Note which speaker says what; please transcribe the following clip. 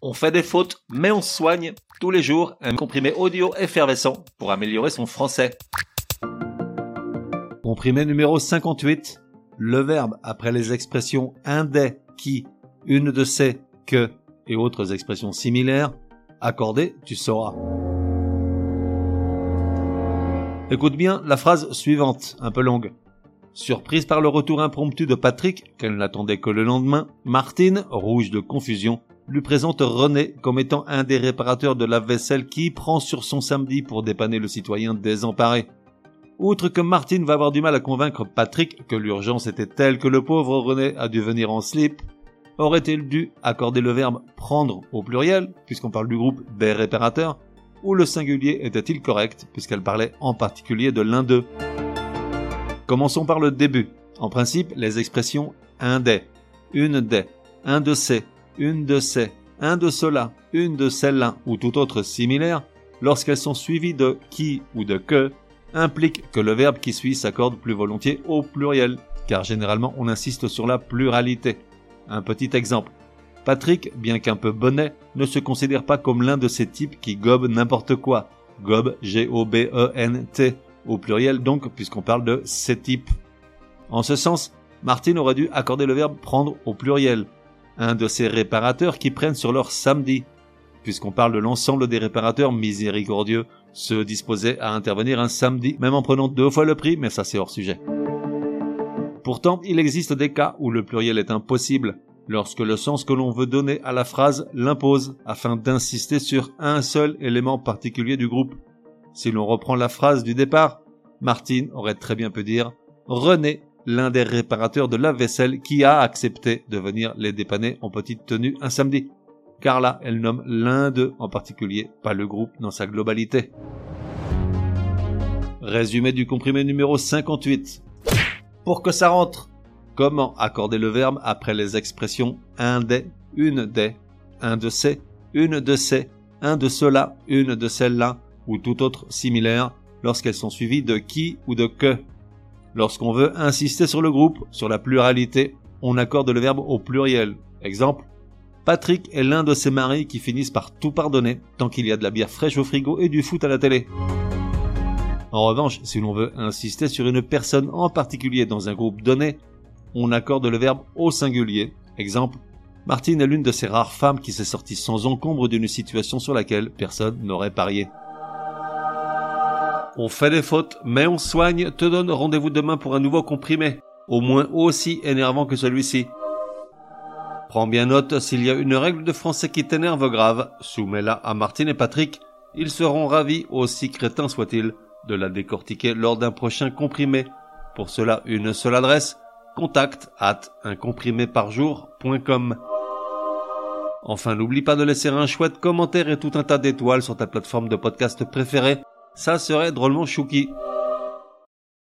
Speaker 1: On fait des fautes, mais on soigne tous les jours un comprimé audio effervescent pour améliorer son français. Comprimé numéro 58. Le verbe après les expressions des, qui, une de ces, que et autres expressions similaires, accordé, tu sauras. Écoute bien la phrase suivante, un peu longue. Surprise par le retour impromptu de Patrick, qu'elle n'attendait que le lendemain, Martine, rouge de confusion, lui présente René comme étant un des réparateurs de la vaisselle qui prend sur son samedi pour dépanner le citoyen désemparé. Outre que Martine va avoir du mal à convaincre Patrick que l'urgence était telle que le pauvre René a dû venir en slip, aurait-il dû accorder le verbe prendre au pluriel, puisqu'on parle du groupe des réparateurs, ou le singulier était-il correct, puisqu'elle parlait en particulier de l'un d'eux? Commençons par le début. En principe, les expressions un des, une des, un de ces, une de ces, un de cela, une de celles-là ou tout autre similaire, lorsqu'elles sont suivies de qui ou de que, impliquent que le verbe qui suit s'accorde plus volontiers au pluriel, car généralement on insiste sur la pluralité. Un petit exemple. Patrick, bien qu'un peu bonnet, ne se considère pas comme l'un de ces types qui gobent n'importe quoi. Gobe, G-O-B-E-N-T, au pluriel donc, puisqu'on parle de ces types. En ce sens, Martine aurait dû accorder le verbe prendre au pluriel, un de ces réparateurs qui prennent sur leur samedi, puisqu'on parle de l'ensemble des réparateurs miséricordieux, ceux disposés à intervenir un samedi, même en prenant deux fois le prix, mais ça c'est hors sujet. Pourtant, il existe des cas où le pluriel est impossible, lorsque le sens que l'on veut donner à la phrase l'impose, afin d'insister sur un seul élément particulier du groupe. Si l'on reprend la phrase du départ, Martine aurait très bien pu dire René l'un des réparateurs de la vaisselle qui a accepté de venir les dépanner en petite tenue un samedi. Car là, elle nomme l'un d'eux en particulier, pas le groupe dans sa globalité. Résumé du comprimé numéro 58. Pour que ça rentre, comment accorder le verbe après les expressions un des, une des, un de ces, une de ces, un de cela, une de celles-là, ou tout autre similaire, lorsqu'elles sont suivies de qui ou de que Lorsqu'on veut insister sur le groupe, sur la pluralité, on accorde le verbe au pluriel. Exemple, Patrick est l'un de ces maris qui finissent par tout pardonner tant qu'il y a de la bière fraîche au frigo et du foot à la télé. En revanche, si l'on veut insister sur une personne en particulier dans un groupe donné, on accorde le verbe au singulier. Exemple, Martine est l'une de ces rares femmes qui s'est sortie sans encombre d'une situation sur laquelle personne n'aurait parié. On fait des fautes, mais on soigne, te donne rendez-vous demain pour un nouveau comprimé, au moins aussi énervant que celui-ci. Prends bien note, s'il y a une règle de français qui t'énerve grave, soumets-la à Martine et Patrick, ils seront ravis, aussi crétins soient-ils, de la décortiquer lors d'un prochain comprimé. Pour cela, une seule adresse, contact at uncompriméparjour.com. Enfin, n'oublie pas de laisser un chouette commentaire et tout un tas d'étoiles sur ta plateforme de podcast préférée ça serait drôlement chouki.